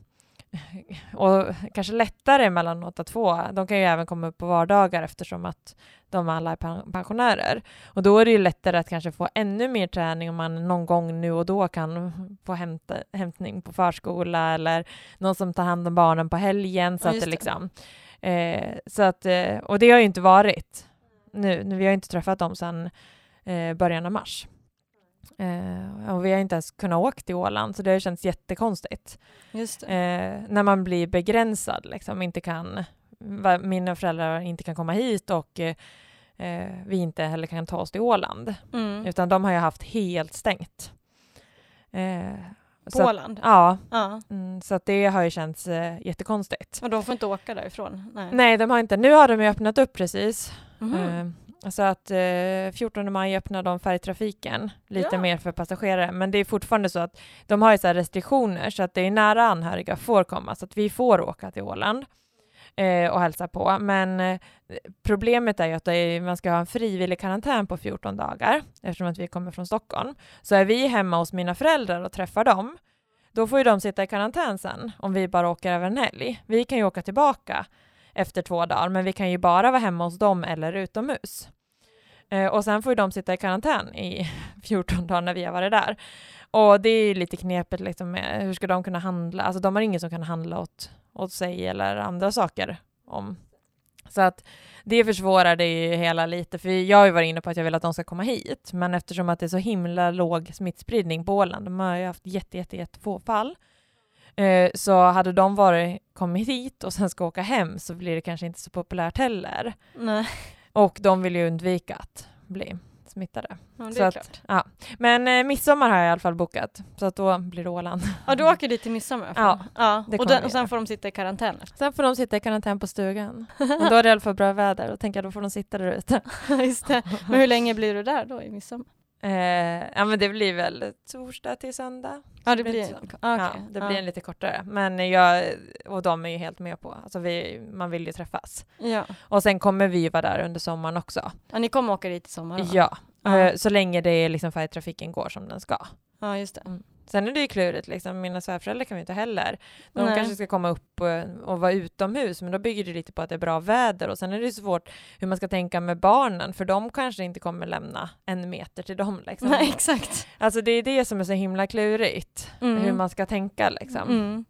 Speaker 2: och kanske lättare emellanåt att få. De kan ju även komma upp på vardagar eftersom att de alla är pensionärer. Och då är det ju lättare att kanske få ännu mer träning om man någon gång nu och då kan få hämta, hämtning på förskola eller någon som tar hand om barnen på helgen. Så ja, att det liksom, eh, så att, eh, och det har ju inte varit nu. nu vi har inte träffat dem sedan eh, början av mars. Eh, och vi har inte ens kunnat åka till Åland, så det har känts jättekonstigt. Eh, när man blir begränsad, liksom, inte kan, mina föräldrar inte kan komma hit och eh, vi inte heller kan ta oss till Åland. Mm. Utan de har ju haft helt stängt.
Speaker 1: Eh, på Åland?
Speaker 2: Ja, ja. Mm, så det har ju känts eh, jättekonstigt.
Speaker 1: Och de får inte åka därifrån?
Speaker 2: Nej. Nej, de har inte. Nu har de ju öppnat upp precis. Mm. Så att eh, 14 maj öppnar de färgtrafiken lite ja. mer för passagerare, men det är fortfarande så att de har ju så restriktioner så att det är nära anhöriga får komma, så att vi får åka till Åland eh, och hälsa på. Men eh, problemet är ju att är, man ska ha en frivillig karantän på 14 dagar eftersom att vi kommer från Stockholm. Så är vi hemma hos mina föräldrar och träffar dem, då får ju de sitta i karantän sen om vi bara åker över en helg. Vi kan ju åka tillbaka efter två dagar, men vi kan ju bara vara hemma hos dem eller utomhus. Eh, och sen får ju de sitta i karantän i 14 dagar när vi har varit där. Och det är ju lite knepigt liksom med hur ska de kunna handla? Alltså de har ingen som kan handla åt, åt sig eller andra saker om. Så att det försvårar det ju hela lite, för jag har ju varit inne på att jag vill att de ska komma hit, men eftersom att det är så himla låg smittspridning på Åland, de har ju haft jätte, jätte, jätte få fall, eh, så hade de varit, kommit hit och sen ska åka hem så blir det kanske inte så populärt heller.
Speaker 1: Nej.
Speaker 2: Och de vill ju undvika att bli smittade.
Speaker 1: Ja,
Speaker 2: så att. Ja. Men eh, midsommar har jag i alla fall bokat, så att då blir det Åland.
Speaker 1: Ja, du åker dit till midsommar ja.
Speaker 2: det
Speaker 1: Och, den, och sen får de sitta i karantän.
Speaker 2: Sen får de sitta i karantän på stugan. Och då är det i alla fall bra väder och tänker jag då får de sitta där ute.
Speaker 1: Just det. Men hur länge blir du där då i midsommar?
Speaker 2: Eh, ja men det blir väl torsdag till söndag.
Speaker 1: Ja, det
Speaker 2: blir.
Speaker 1: Ah,
Speaker 2: Ja, det
Speaker 1: Ja.
Speaker 2: blir en lite kortare. Men jag och de är ju helt med på, alltså vi, man vill ju träffas.
Speaker 1: Ja.
Speaker 2: Och sen kommer vi ju vara där under sommaren också.
Speaker 1: ja, ni kommer åka dit i sommar va?
Speaker 2: Ja,
Speaker 1: Ja.
Speaker 2: eh, så länge det är liksom färjetrafiken går som den ska.
Speaker 1: Ja, just det.
Speaker 2: Sen är det ju klurigt, liksom. mina svärföräldrar kan vi inte heller. De
Speaker 1: Nej.
Speaker 2: kanske ska komma upp och, och vara utomhus, men då bygger det lite på att det är bra väder. Och sen är det svårt hur man ska tänka med barnen, för de kanske inte kommer lämna en meter till dem. Liksom.
Speaker 1: Nej, exakt.
Speaker 2: Alltså det är det som är så himla klurigt,
Speaker 1: Mm.
Speaker 2: hur man ska tänka liksom.
Speaker 1: Mm.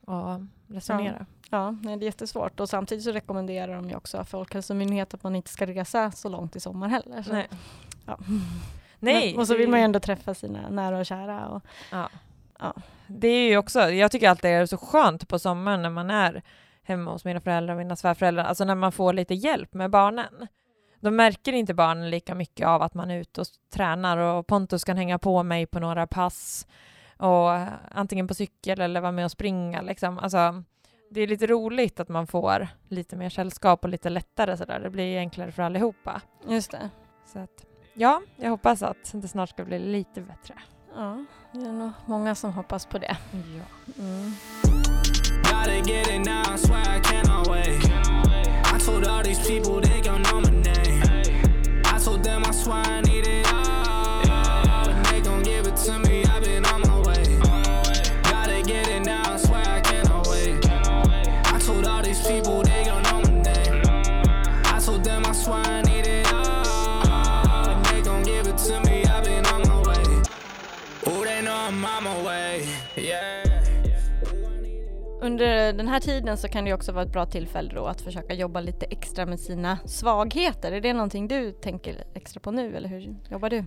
Speaker 2: Och resonera.
Speaker 1: Ja, nej, det är jättesvårt. Och samtidigt så rekommenderar de ju också Folkhälsomyndigheten att man inte ska resa så långt i sommar heller. Så.
Speaker 2: Nej.
Speaker 1: Ja.
Speaker 2: Nej.
Speaker 1: Men, och så vill man ju ändå träffa sina nära och kära. Och,
Speaker 2: Ja.
Speaker 1: Ja.
Speaker 2: Det är ju också, jag tycker alltid det är så skönt på sommaren när man är hemma hos mina föräldrar och mina svärföräldrar, alltså när man får lite hjälp med barnen. Då märker inte barnen lika mycket av att man är ute och tränar och Pontus kan hänga på mig på några pass och antingen på cykel eller vara med och springa liksom. Alltså, det är lite roligt att man får lite mer sällskap och lite lättare sådär. Det blir enklare för allihopa.
Speaker 1: just det.
Speaker 2: Så att, ja, jag hoppas att det snart ska bli lite bättre.
Speaker 1: Ja, det är nog många som hoppas på det.
Speaker 2: Ja.
Speaker 1: Mm.
Speaker 3: Gotta get it now, I swear I cannot wait. I told all these people they gon' know my name. I told them I swear
Speaker 1: Under den här tiden så kan det också vara ett bra tillfälle då att försöka jobba lite extra med sina svagheter. Är det någonting du tänker extra på nu eller hur jobbar du?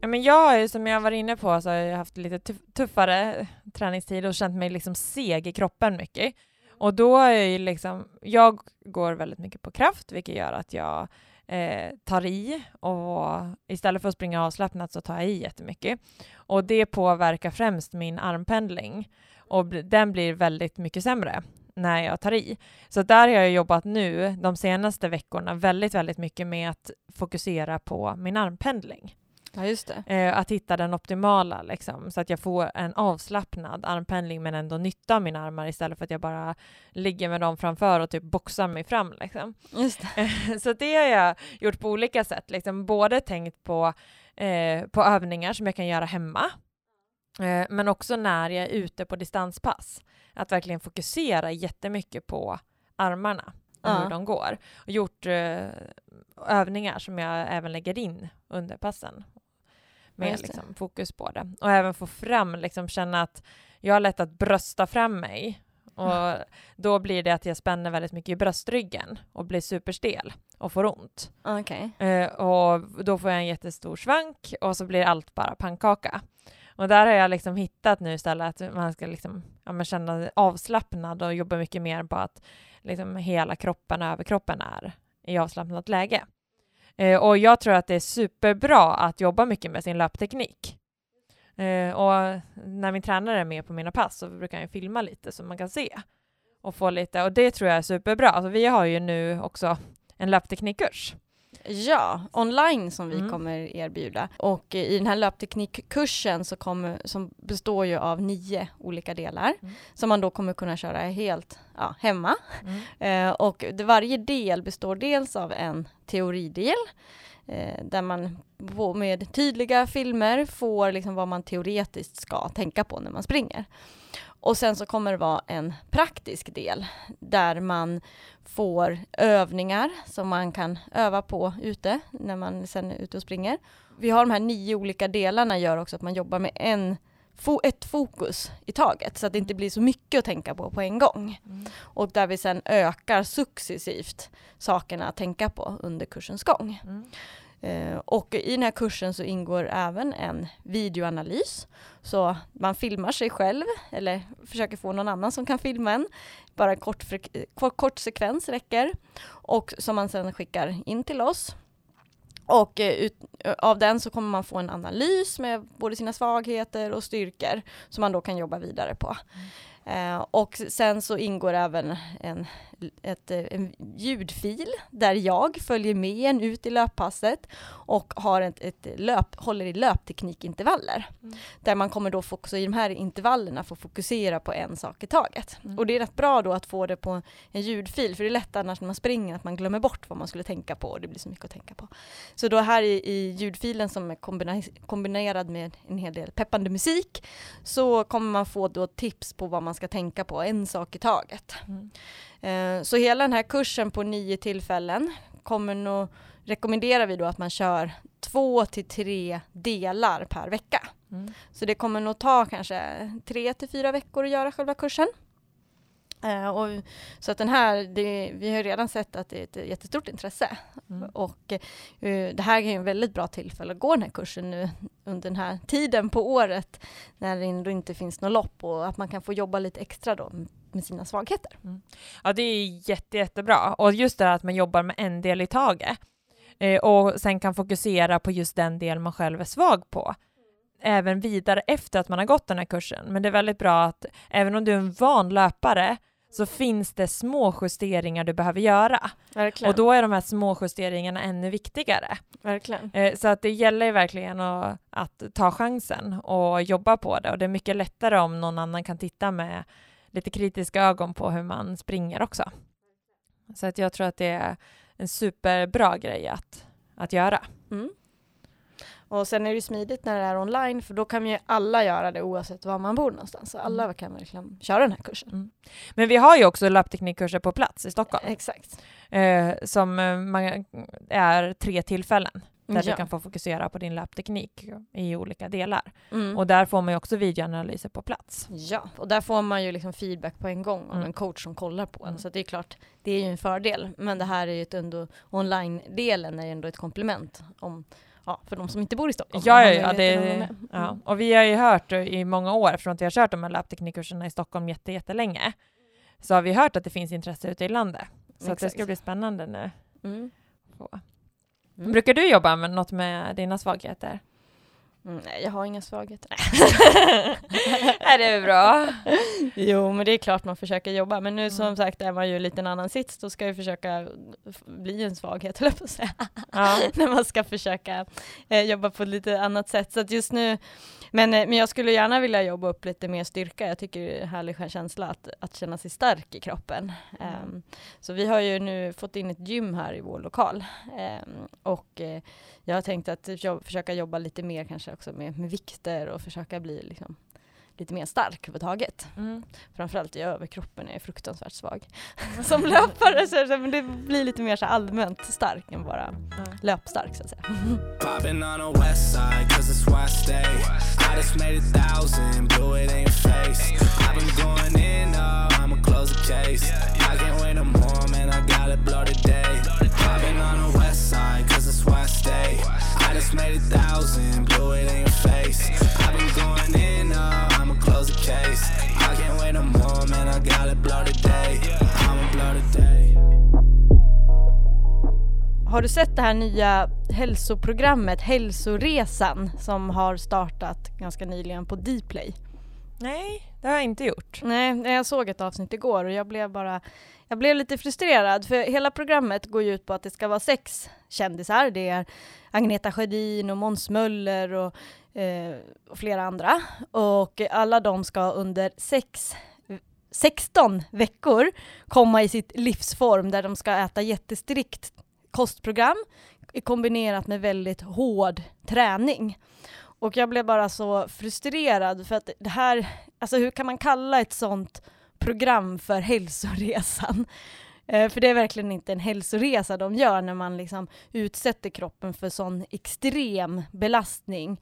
Speaker 2: Ja, men jag har ju, som jag var inne på, så har jag haft lite tuff- tuffare träningstid och känt mig liksom seg i kroppen mycket. Och då är jag ju liksom, jag går väldigt mycket på kraft, vilket gör att jag eh, tar i och istället för att springa avslappnat så tar jag i jättemycket. Och det påverkar främst min armpendling och den blir väldigt mycket sämre när jag tar i. Så där har jag jobbat nu de senaste veckorna väldigt, väldigt mycket med att fokusera på min armpendling.
Speaker 1: Ja just det.
Speaker 2: Eh, att hitta den optimala, liksom, så att jag får en avslappnad armpendling men ändå nytta av mina armar istället för att jag bara ligger med dem framför och typ boxar mig fram. Liksom.
Speaker 1: Just det.
Speaker 2: så det har jag gjort på olika sätt. Liksom, både tänkt på, eh, på övningar som jag kan göra hemma, men också när jag är ute på distanspass. Att verkligen fokusera jättemycket på armarna och
Speaker 1: Ja.
Speaker 2: hur de går. Och gjort eh, övningar som jag även lägger in under passen. Med liksom, fokus på det. Och även få fram, liksom, känna att jag har lätt att brösta fram mig. Och då blir det att jag spänner väldigt mycket i bröstryggen och blir superstel och får ont.
Speaker 1: Okej.
Speaker 2: Eh, och då får jag en jättestor svank och så blir allt bara pannkaka. Och där har jag liksom hittat nu istället att man ska liksom, ja, men känna sig avslappnad och jobba mycket mer på att liksom hela kroppen och överkroppen är i avslappnat läge. Eh, och jag tror att det är superbra att jobba mycket med sin löpteknik. Eh, och när min tränare är med på mina pass så brukar jag filma lite så man kan se och få lite, och det tror jag är superbra. Alltså, vi har ju nu också en löpteknikkurs.
Speaker 1: Ja, online som vi
Speaker 2: Mm.
Speaker 1: kommer erbjuda. Och eh, i den här löpteknikkursen så kommer, som består ju av nio olika delar
Speaker 2: Mm.
Speaker 1: som man då kommer kunna köra helt ja, hemma.
Speaker 2: Mm.
Speaker 1: Eh, och det, varje del består dels av en teoridel eh, där man med tydliga filmer får liksom vad man teoretiskt ska tänka på när man springer. Och sen så kommer det vara en praktisk del där man får övningar som man kan öva på ute när man sen är ute och springer. Vi har de här nio olika delarna gör också att man jobbar med en ett fokus i taget så att det inte blir så mycket att tänka på på en gång. Mm. Och där vi sen ökar successivt sakerna att tänka på under kursens gång. Mm. Eh, och i den här kursen så ingår även en videoanalys. Så man filmar sig själv eller försöker få någon annan som kan filma en. Bara en kort, eh, kort, kort sekvens räcker. Och som man sen skickar in till oss. Och eh, ut, av den så kommer man få en analys med både sina svagheter och styrkor som man då kan jobba vidare på. Mm. Eh, och sen så ingår även en, ett, eh, en ljudfil där jag följer med en ut i löppasset och har ett, ett löp, håller i löpteknikintervaller. Mm. Där man kommer då också i de här intervallerna få fokusera på en sak i taget. Mm. Och det är rätt bra då att få det på en ljudfil för det är lätt annars när man springer att man glömmer bort vad man skulle tänka på och det blir så mycket att tänka på. Så då här i, i ljudfilen som är kombinerad med en hel del peppande musik så kommer man få då tips på vad man ska tänka på, en sak i taget. Mm. Eh, så hela den här kursen på nio tillfällen kommer nog, rekommenderar vi då att man kör två till tre delar per vecka. Mm. Så det kommer nog ta kanske tre till fyra veckor att göra själva kursen. Uh, och, så att den här, det, vi har redan sett att det är ett jättestort intresse. Mm. Och uh, det här är en väldigt bra tillfälle att gå den här kursen nu under den här tiden på året när det ändå inte finns något lopp och att man kan få jobba lite extra då med sina svagheter. Mm.
Speaker 2: Ja, det är jätte, jättebra. Och just det här att man jobbar med en del i taget eh, och sen kan fokusera på just den del man själv är svag på även vidare efter att man har gått den här kursen. Men det är väldigt bra att även om du är en van löpare så finns det små justeringar du behöver göra. Verkligen. Och då är de här små justeringarna ännu viktigare.
Speaker 1: Verkligen.
Speaker 2: Eh, så att det gäller verkligen att, att, ta chansen och jobba på det och det är mycket lättare om någon annan kan titta med lite kritiska ögon på hur man springer också. Så att jag tror att det är en superbra grej att, att göra. Mm.
Speaker 1: Och sen är det smidigt när det är online för då kan ju alla göra det oavsett var man bor någonstans. Så alla mm. kan verkligen köra den här kursen. Mm.
Speaker 2: Men vi har ju också lappteknikkurser på plats i Stockholm.
Speaker 1: Exakt.
Speaker 2: Eh, som eh, man, är tre tillfällen där ja. du kan få fokusera på din lappteknik i olika delar. Mm. Och där får man ju också videoanalyser på plats.
Speaker 1: Ja, och där får man ju liksom feedback på en gång av mm. en coach som kollar på en. Mm. Så det är klart, det är ju en fördel. Men det här är ju ett ändå, online-delen är ju ändå ett komplement om ja, för de som inte bor i Stockholm.
Speaker 2: Ja, ja, ja, det, ja. Mm. och vi har ju hört i många år, eftersom att vi har kört de här lappteknikkurserna i Stockholm jätte, jättelänge, så har vi hört att det finns intresse ute i landet. Så det ska bli spännande nu. Mm. Mm. Brukar du jobba med något med dina svagheter?
Speaker 1: Mm, nej, jag har inga svagheter.
Speaker 2: är det bra?
Speaker 1: jo, men det är klart man försöker jobba. Men nu mm. som sagt är man ju lite en annan sits. Då ska jag försöka bli en svaghet, höll jag på att säga. Ja. När man ska försöka eh, jobba på ett lite annat sätt. Så att just nu, men, eh, men jag skulle gärna vilja jobba upp lite mer styrka. Jag tycker det är en härlig känsla att, att känna sig stark i kroppen. Mm. Um, så vi har ju nu fått in ett gym här i vår lokal. Um, och uh, jag har tänkt att försöka jobba lite mer kanske också med, med vikter och försöka bli liksom, lite mer stark överhuvudtaget. Mm. Framförallt i överkroppen är jag fruktansvärt svag. Som löpare så, så det blir lite mer så allmänt stark än bara mm. löpstark så att säga. just Har du sett det här nya hälsoprogrammet Hälsoresan som har startat ganska nyligen på Dplay?
Speaker 2: Nej, det har jag inte gjort.
Speaker 1: Nej, jag såg ett avsnitt igår och jag blev bara jag blev lite frustrerad för hela programmet går ju ut på att det ska vara sex kändisar. Det är Agneta Sjödin och Måns Möller och, eh, och flera andra. Och alla de ska under sex 16 veckor komma i sitt livsform där de ska äta jättestrikt kostprogram kombinerat med väldigt hård träning. Och jag blev bara så frustrerad för att det här, alltså hur kan man kalla ett sånt program för hälsoresan? Eh, för det är verkligen inte en hälsoresa de gör när man liksom utsätter kroppen för sån extrem belastning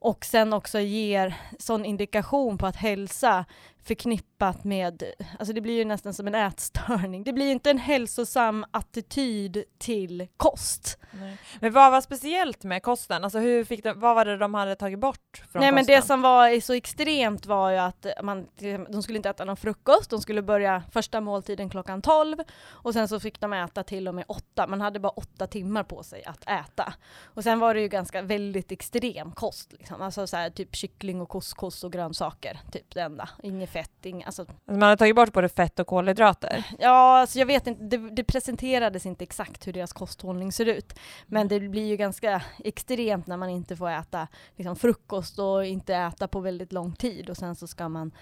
Speaker 1: och sen också ger sån indikation på att hälsa förknippat med, alltså det blir ju nästan som en ätstörning. Det blir ju inte en hälsosam attityd till kost.
Speaker 2: Nej. Men vad var speciellt med kosten? Alltså hur fick de, vad var det de hade tagit bort från
Speaker 1: Nej
Speaker 2: kosten?
Speaker 1: men det som var så extremt var ju att man, de skulle inte äta någon frukost, de skulle börja första måltiden klockan 12 och sen så fick de äta till och med 8. Man hade bara 8 timmar på sig att äta. Och sen var det ju ganska väldigt extrem kost liksom. Alltså så här, typ kyckling och couscous och grönsaker, typ det enda. Inget fett, inga, alltså. alltså
Speaker 2: man har tagit bort både fett och kolhydrater?
Speaker 1: Ja, alltså jag vet inte, det, det, presenterades inte exakt hur deras kosthållning ser ut. Men det blir ju ganska extremt när man inte får äta liksom, frukost och inte äta på väldigt lång tid och sen så ska man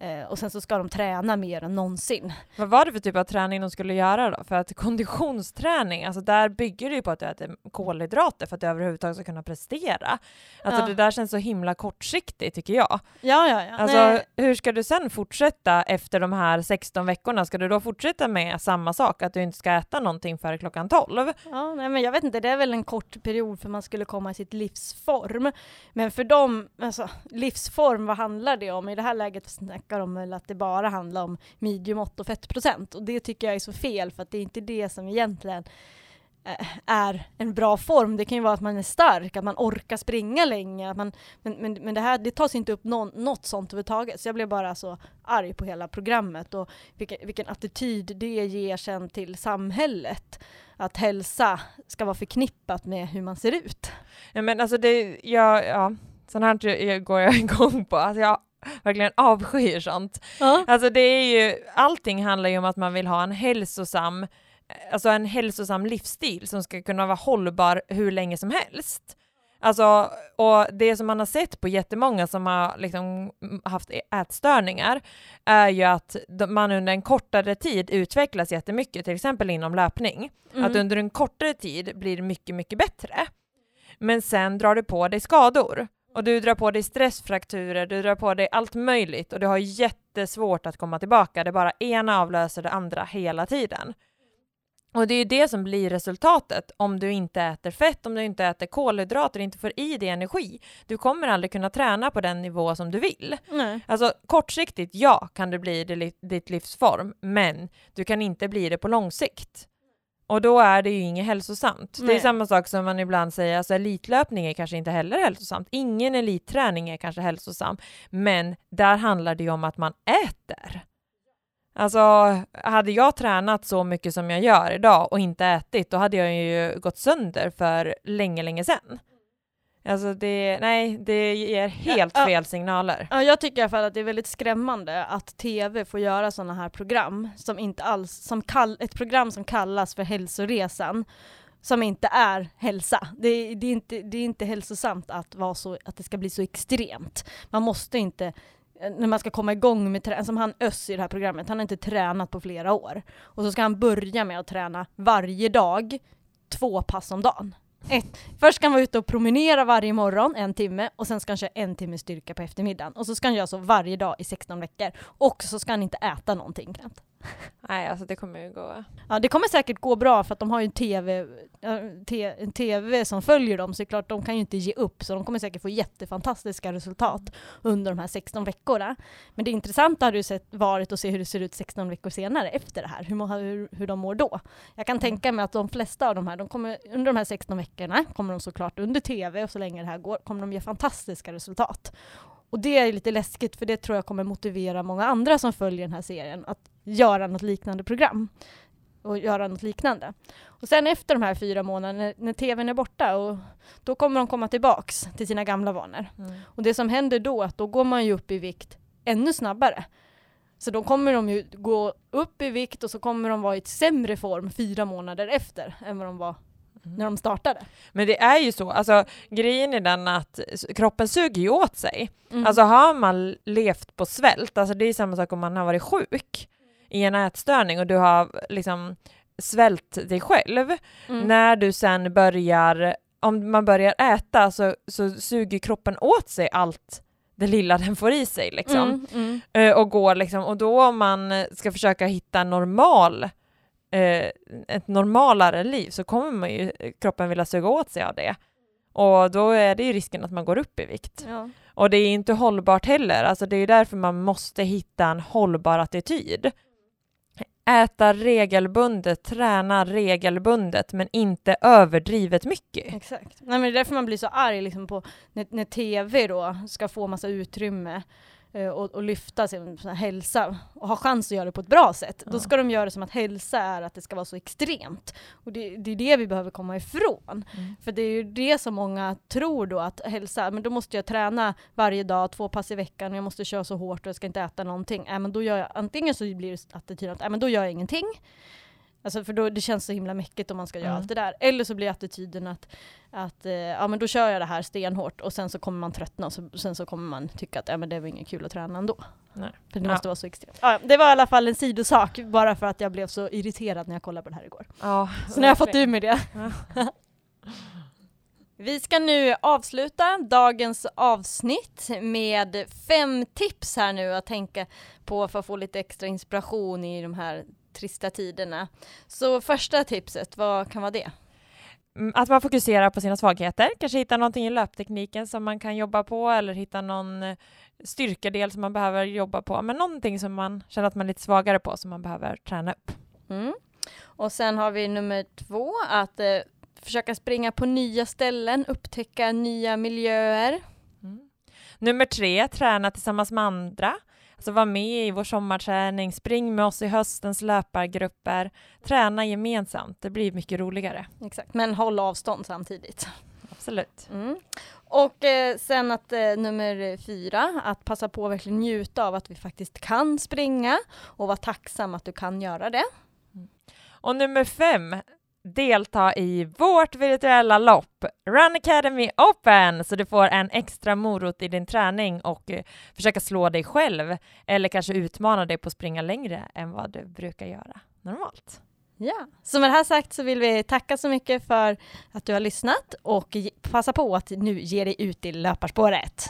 Speaker 1: Eh, och sen så ska de träna mer än någonsin.
Speaker 2: Vad var det för typ av träning de skulle göra då? För att konditionsträning, alltså där bygger det ju på att du äter kolhydrater för att du överhuvudtaget ska kunna prestera. Alltså ja. det där känns så himla kortsiktigt tycker jag.
Speaker 1: Ja, ja, ja.
Speaker 2: Alltså nej. hur ska du sen fortsätta efter de här 16 veckorna? Ska du då fortsätta med samma sak, att du inte ska äta någonting före klockan 12?
Speaker 1: Ja, nej men jag vet inte, det är väl en kort period för man skulle komma i sitt livsform. Men för dem, alltså livsform, vad handlar det om? I det här läget snackar om eller att det bara handlar om midjemått och fettprocent och det tycker jag är så fel för att det är inte det som egentligen eh, är en bra form. Det kan ju vara att man är stark, att man orkar springa länge, att man, men, men, men det här det tas inte upp någon, något sånt överhuvudtaget. Så jag blev bara så arg på hela programmet och vilken, vilken attityd det ger sen till samhället. Att hälsa ska vara förknippat med hur man ser ut.
Speaker 2: Ja men alltså det, ja, ja. Sånt här går jag igång på. Alltså jag verkligen avskyr sånt. Ja. Alltså det är ju, allting handlar ju om att man vill ha en hälsosam, alltså en hälsosam livsstil som ska kunna vara hållbar hur länge som helst. Alltså, och det som man har sett på jättemånga som har liksom haft ätstörningar är ju att man under en kortare tid utvecklas jättemycket, till exempel inom löpning. Mm. Att under en kortare tid blir det mycket, mycket bättre. Men sen drar det på dig skador. Och du drar på dig stressfrakturer, du drar på dig allt möjligt och du har jättesvårt att komma tillbaka. Det bara ena avlöser det andra hela tiden. Och det är det som blir resultatet om du inte äter fett, om du inte äter kolhydrater, inte får i dig energi. Du kommer aldrig kunna träna på den nivå som du vill. Nej. Alltså kortsiktigt, ja, kan du bli ditt livsform, men du kan inte bli det på lång sikt. Och då är det ju inget hälsosamt. Nej. Det är samma sak som man ibland säger, alltså elitlöpning är kanske inte heller hälsosamt. Ingen elitträning är kanske hälsosam, men där handlar det ju om att man äter. Alltså, hade jag tränat så mycket som jag gör idag och inte ätit, då hade jag ju gått sönder för länge, länge sedan. Alltså det, nej, det ger helt ja, fel signaler.
Speaker 1: Ja, jag tycker i alla fall att det är väldigt skrämmande att TV får göra sådana här program som inte alls, som kall, ett program som kallas för Hälsoresan, som inte är hälsa. Det, det, är inte, det är inte hälsosamt att, vara så, att det ska bli så extremt. Man måste inte när man ska komma igång med träning, som han Öss i det här programmet, han har inte tränat på flera år. Och så ska han börja med att träna varje dag, två pass om dagen. Ett. Först ska han vara ute och promenera varje morgon en timme och sen ska han köra en timme styrka på eftermiddagen. Och så ska han göra så varje dag i 16 veckor. Och så ska han inte äta någonting. knappt.
Speaker 2: Nej, alltså det kommer ju gå...
Speaker 1: Ja, det kommer säkert gå bra för att de har ju en TV, en TV som följer dem, så det är klart de kan ju inte ge upp, så de kommer säkert få jättefantastiska resultat under de här 16 veckorna. Men det intressanta hade ju sett, varit att se hur det ser ut 16 veckor senare efter det här, hur, hur, hur de mår då. Jag kan tänka mig att de flesta av de här, de kommer, under de här 16 veckorna, kommer de såklart under TV och så länge det här går, kommer de ge fantastiska resultat. Och det är lite läskigt för det tror jag kommer motivera många andra som följer den här serien att göra något liknande program och göra något liknande. Och sen efter de här fyra månaderna, när, när tvn är borta, och då kommer de komma tillbaks till sina gamla vanor. Mm. Och det som händer då, att då går man ju upp i vikt ännu snabbare. Så då kommer de ju gå upp i vikt och så kommer de vara i ett sämre form fyra månader efter än vad de var när de startade.
Speaker 2: Men det är ju så, alltså grejen är den att kroppen suger ju åt sig. Mm. Alltså har man levt på svält, alltså det är samma sak om man har varit sjuk i en ätstörning och du har liksom svält dig själv. Mm. När du sen börjar om man börjar äta så, så suger kroppen åt sig allt det lilla den får i sig liksom.
Speaker 1: Mm, mm.
Speaker 2: Eh, och går liksom, och då om man ska försöka hitta normal, eh, ett normalare liv så kommer man ju, kroppen vilja suga åt sig av det. Och då är det ju risken att man går upp i vikt.
Speaker 1: Ja.
Speaker 2: Och det är inte hållbart heller, alltså det är därför man måste hitta en hållbar attityd. Äta regelbundet, träna regelbundet, men inte överdrivet mycket.
Speaker 1: Exakt. Nej, men det är därför man blir så arg liksom på när, när tv då ska få massa utrymme och, och lyfta sin hälsa och ha chans att göra det på ett bra sätt.
Speaker 2: Ja.
Speaker 1: Då ska de göra det som att hälsa är att det ska vara så extremt. Och det, det är det vi behöver komma ifrån.
Speaker 2: Mm.
Speaker 1: För det är ju det som många tror då att hälsa, men då måste jag träna varje dag, två pass i veckan och jag måste köra så hårt och jag ska inte äta någonting. Äh, men då gör jag, antingen så blir det attityden att äh, men då gör jag ingenting. Alltså för då, det känns så himla mäckigt om man ska göra
Speaker 2: Mm.
Speaker 1: allt det där. Eller så blir attityden att, att eh, ja men då kör jag det här stenhårt och sen så kommer man tröttna och så, sen så kommer man tycka att ja, men det var inget kul att träna ändå.
Speaker 2: Nej.
Speaker 1: För det
Speaker 2: Ja.
Speaker 1: måste vara så extremt. Ja, det var i alla fall en sidosak, bara för att jag blev så irriterad när jag kollade på det här igår.
Speaker 2: Ja,
Speaker 1: Så nu har jag fått ur med det.
Speaker 2: Ja.
Speaker 1: Vi ska nu avsluta dagens avsnitt med fem tips här nu att tänka på för att få lite extra inspiration i de här trista tiderna. Så första tipset, vad kan vara det?
Speaker 2: Mm, Att man fokuserar på sina svagheter, kanske hitta någonting i löptekniken som man kan jobba på eller hitta någon eh, styrkedel som man behöver jobba på, men någonting som man känner att man är lite svagare på som man behöver träna upp.
Speaker 1: Mm. Och sen har vi nummer två, att eh, försöka springa på nya ställen, upptäcka nya miljöer.
Speaker 2: Mm. Nummer tre, träna tillsammans med andra. Alltså var med i vår sommarträning, spring med oss i höstens löpargrupper, träna gemensamt, det blir mycket roligare.
Speaker 1: Exakt, men håll avstånd samtidigt.
Speaker 2: Absolut.
Speaker 1: Mm. Och eh, sen att eh, nummer fyra, att passa på att verkligen njuta av att vi faktiskt kan springa och vara tacksam att du kan göra det.
Speaker 2: Och nummer fem, delta i vårt virtuella lopp, Run Academy Open, så du får en extra morot i din träning och eh, försöka slå dig själv eller kanske utmana dig på att springa längre än vad du brukar göra normalt.
Speaker 1: Ja, så med det här sagt så vill vi tacka så mycket för att du har lyssnat och passa på att nu ge dig ut i löparspåret.